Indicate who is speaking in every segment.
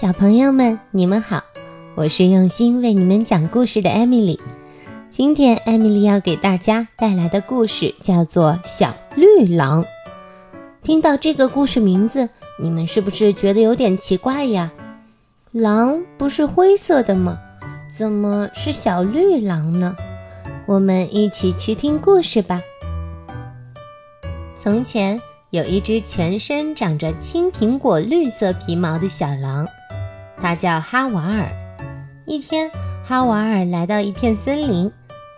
Speaker 1: 小朋友们，你们好，我是用心为你们讲故事的艾米丽。今天艾米丽要给大家带来的故事叫做《小绿狼》。听到这个故事名字，你们是不是觉得有点奇怪呀？狼不是灰色的吗？怎么是小绿狼呢？我们一起去听故事吧。从前有一只全身长着青苹果绿色皮毛的小狼。他叫哈瓦尔。一天，哈瓦尔来到一片森林，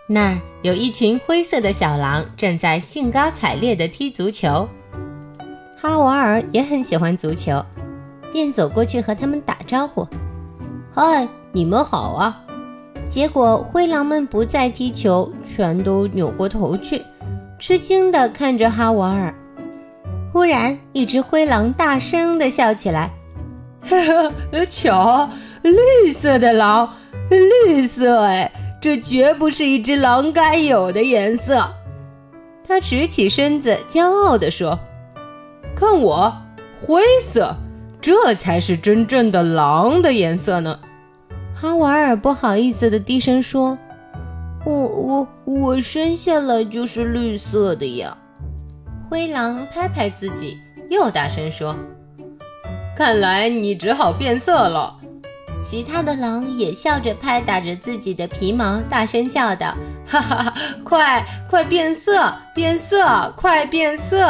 Speaker 1: 那儿有一群灰色的小狼正在兴高采烈地踢足球。哈瓦尔也很喜欢足球，便走过去和他们打招呼：“
Speaker 2: 嗨，你们好啊！”
Speaker 1: 结果灰狼们不再踢球，全都扭过头去，吃惊地看着哈瓦尔。忽然，一只灰狼大声地笑起来。
Speaker 2: 哈哈，瞧，绿色的狼，绿色哎，这绝不是一只狼该有的颜色。
Speaker 1: 他直起身子，骄傲地说：“
Speaker 2: 看我，灰色，这才是真正的狼的颜色呢。”
Speaker 1: 哈瓦尔不好意思地低声说：“
Speaker 3: 我我我生下来就是绿色的呀。”
Speaker 1: 灰狼拍拍自己，又大声说。
Speaker 2: 看来你只好变色了。
Speaker 1: 其他的狼也笑着拍打着自己的皮毛，大声笑道：“
Speaker 2: 哈哈哈！快快变色，变色，快变色！”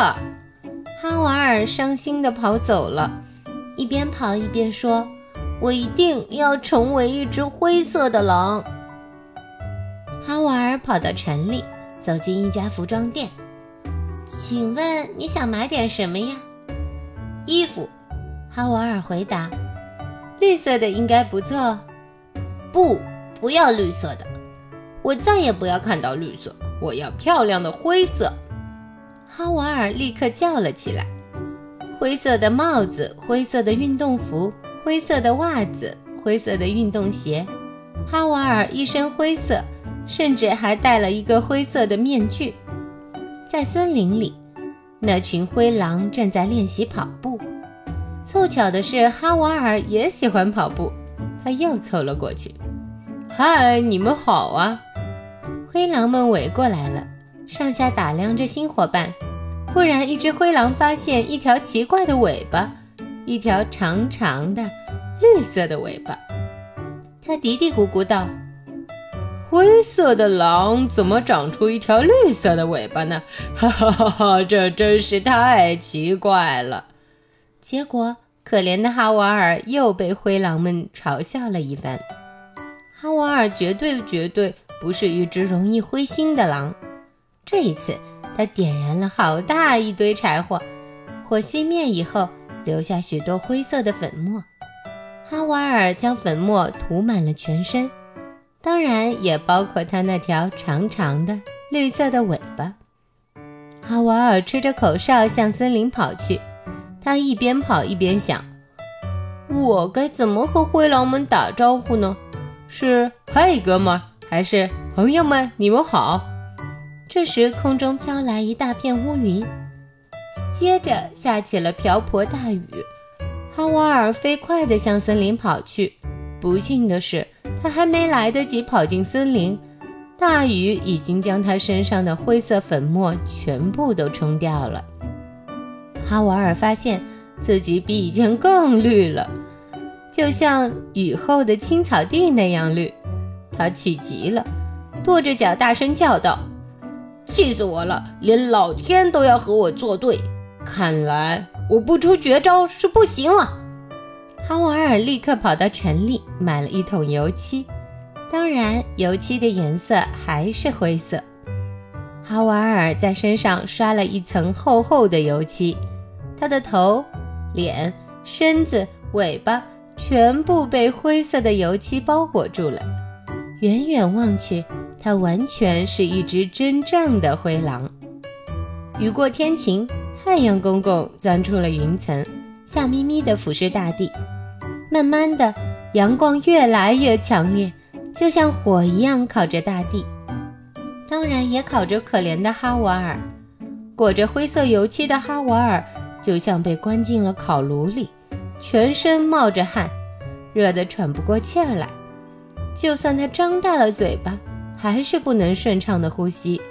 Speaker 1: 哈瓦尔伤心地跑走了，一边跑一边说：“我一定要成为一只灰色的狼。”哈瓦尔跑到城里，走进一家服装店，请问你想买点什么呀？
Speaker 3: 衣服。
Speaker 1: 哈瓦尔回答：“绿色的应该不错。”“
Speaker 3: 不，不要绿色的，
Speaker 2: 我再也不要看到绿色，我要漂亮的灰色。”
Speaker 1: 哈瓦尔立刻叫了起来：“灰色的帽子，灰色的运动服，灰色的袜子，灰色的运动鞋。”哈瓦尔一身灰色，甚至还戴了一个灰色的面具。在森林里，那群灰狼正在练习跑步。凑巧的是，哈瓦尔也喜欢跑步，他又凑了过去。
Speaker 2: 嗨，你们好啊！
Speaker 1: 灰狼们围过来了，上下打量着新伙伴。忽然，一只灰狼发现一条奇怪的尾巴，一条长长的绿色的尾巴。他嘀嘀咕咕道：“
Speaker 2: 灰色的狼怎么长出一条绿色的尾巴呢？哈哈哈哈，这真是太奇怪了。”
Speaker 1: 结果，可怜的哈瓦尔又被灰狼们嘲笑了一番。哈瓦尔绝对绝对不是一只容易灰心的狼。这一次，他点燃了好大一堆柴火，火熄灭以后，留下许多灰色的粉末。哈瓦尔将粉末涂满了全身，当然也包括他那条长长的绿色的尾巴。哈瓦尔吹着口哨向森林跑去。他一边跑一边想：“我该怎么和灰狼们打招呼呢？是嗨，哥们儿，还是朋友们，你们好？”这时，空中飘来一大片乌云，接着下起了瓢泼大雨。哈瓦尔飞快地向森林跑去。不幸的是，他还没来得及跑进森林，大雨已经将他身上的灰色粉末全部都冲掉了。哈瓦尔发现自己比以前更绿了，就像雨后的青草地那样绿。他气极了，跺着脚大声叫道：“
Speaker 3: 气死我了！连老天都要和我作对，看来我不出绝招是不行了。”
Speaker 1: 哈瓦尔立刻跑到城里买了一桶油漆，当然，油漆的颜色还是灰色。哈瓦尔在身上刷了一层厚厚的油漆。他的头、脸、身子、尾巴全部被灰色的油漆包裹住了。远远望去，它完全是一只真正的灰狼。雨过天晴，太阳公公钻出了云层，笑眯眯地俯视大地。慢慢的，阳光越来越强烈，就像火一样烤着大地，当然也烤着可怜的哈瓦尔。裹着灰色油漆的哈瓦尔。就像被关进了烤炉里，全身冒着汗，热得喘不过气儿来。就算他张大了嘴巴，还是不能顺畅的呼吸。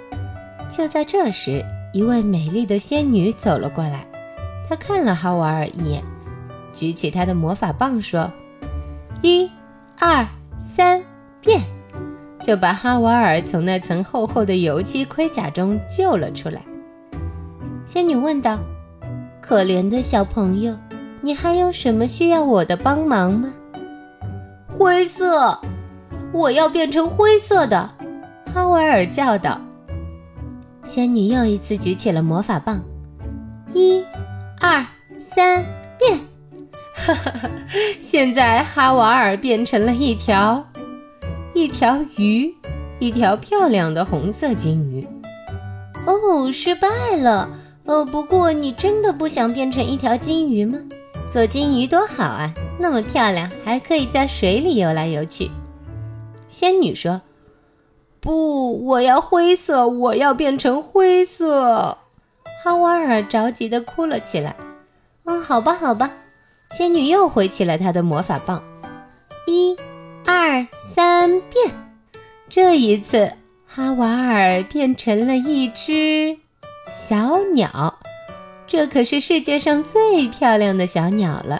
Speaker 1: 就在这时，一位美丽的仙女走了过来，她看了哈瓦尔一眼，举起她的魔法棒说：“一、二、三，变！”就把哈瓦尔从那层厚厚的油漆盔甲中救了出来。仙女问道：“可怜的小朋友，你还有什么需要我的帮忙吗？”
Speaker 3: 灰色，我要变成灰色的！
Speaker 1: 哈瓦尔叫道。仙女又一次举起了魔法棒，一、二、三，变！哈哈哈！现在哈瓦尔变成了一条。一条鱼，一条漂亮的红色金鱼。
Speaker 3: 哦，失败了。哦，不过你真的不想变成一条金鱼吗？
Speaker 1: 做金鱼多好啊，那么漂亮，还可以在水里游来游去。仙女说：“
Speaker 3: 不，我要灰色，我要变成灰色。”
Speaker 1: 哈瓦尔着急地哭了起来。嗯，好吧，好吧。仙女又挥起了她的魔法棒，一。二三变，这一次哈瓦尔变成了一只小鸟，这可是世界上最漂亮的小鸟了。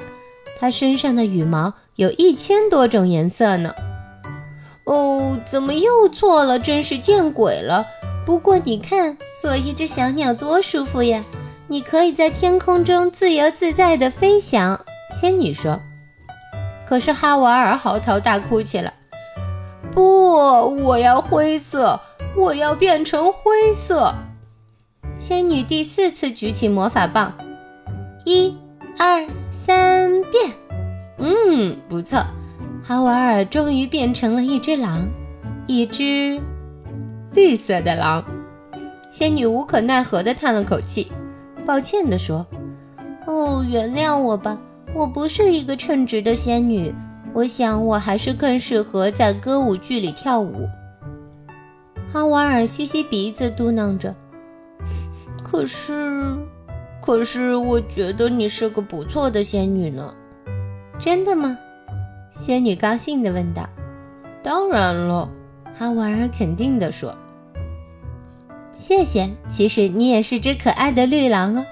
Speaker 1: 它身上的羽毛有一千多种颜色呢。
Speaker 3: 哦，怎么又错了？真是见鬼了！不过你看，做一只小鸟多舒服呀！你可以在天空中自由自在地飞翔。
Speaker 1: 仙女说。可是哈瓦尔嚎啕大哭起来。
Speaker 3: 不，我要灰色，我要变成灰色。
Speaker 1: 仙女第四次举起魔法棒，一、二、三，变！嗯，不错，哈瓦尔终于变成了一只狼，一只绿色的狼。仙女无可奈何地叹了口气，抱歉地说：“
Speaker 3: 哦，原谅我吧。”我不是一个称职的仙女，我想我还是更适合在歌舞剧里跳舞。
Speaker 1: 哈瓦尔吸吸鼻子，嘟囔着：“
Speaker 3: 可是，可是，我觉得你是个不错的仙女呢。”
Speaker 1: 真的吗？仙女高兴地问道。
Speaker 3: “当然了。”
Speaker 1: 哈瓦尔肯定地说。“谢谢。其实你也是只可爱的绿狼哦。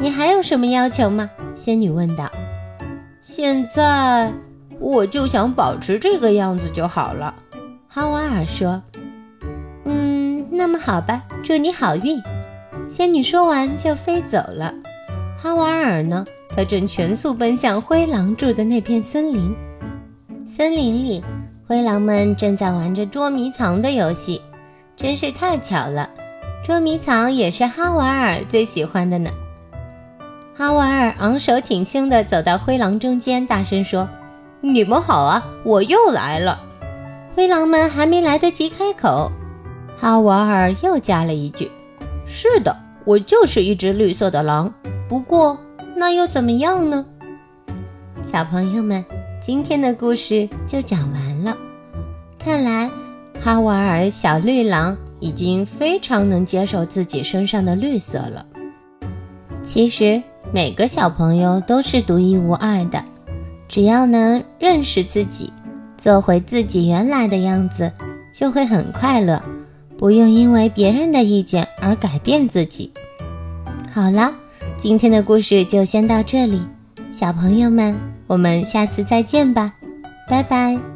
Speaker 1: 你还有什么要求吗？”仙女问道。
Speaker 3: 现在我就想保持这个样子就好了，
Speaker 1: 哈瓦尔说。嗯，那么好吧，祝你好运。仙女说完就飞走了。哈瓦尔呢？他正全速奔向灰狼住的那片森林。森林里，灰狼们正在玩着捉迷藏的游戏，真是太巧了。捉迷藏也是哈瓦尔最喜欢的呢。哈瓦尔昂首挺胸地走到灰狼中间，大声说：“
Speaker 3: 你们好啊，我又来了。”
Speaker 1: 灰狼们还没来得及开口，哈瓦尔又加了一句：“
Speaker 3: 是的，我就是一只绿色的狼。不过那又怎么样呢？”
Speaker 1: 小朋友们，今天的故事就讲完了。看来哈瓦尔小绿狼已经非常能接受自己身上的绿色了。其实。每个小朋友都是独一无二的，只要能认识自己，做回自己原来的样子，就会很快乐，不用因为别人的意见而改变自己。好了，今天的故事就先到这里，小朋友们，我们下次再见吧，拜拜。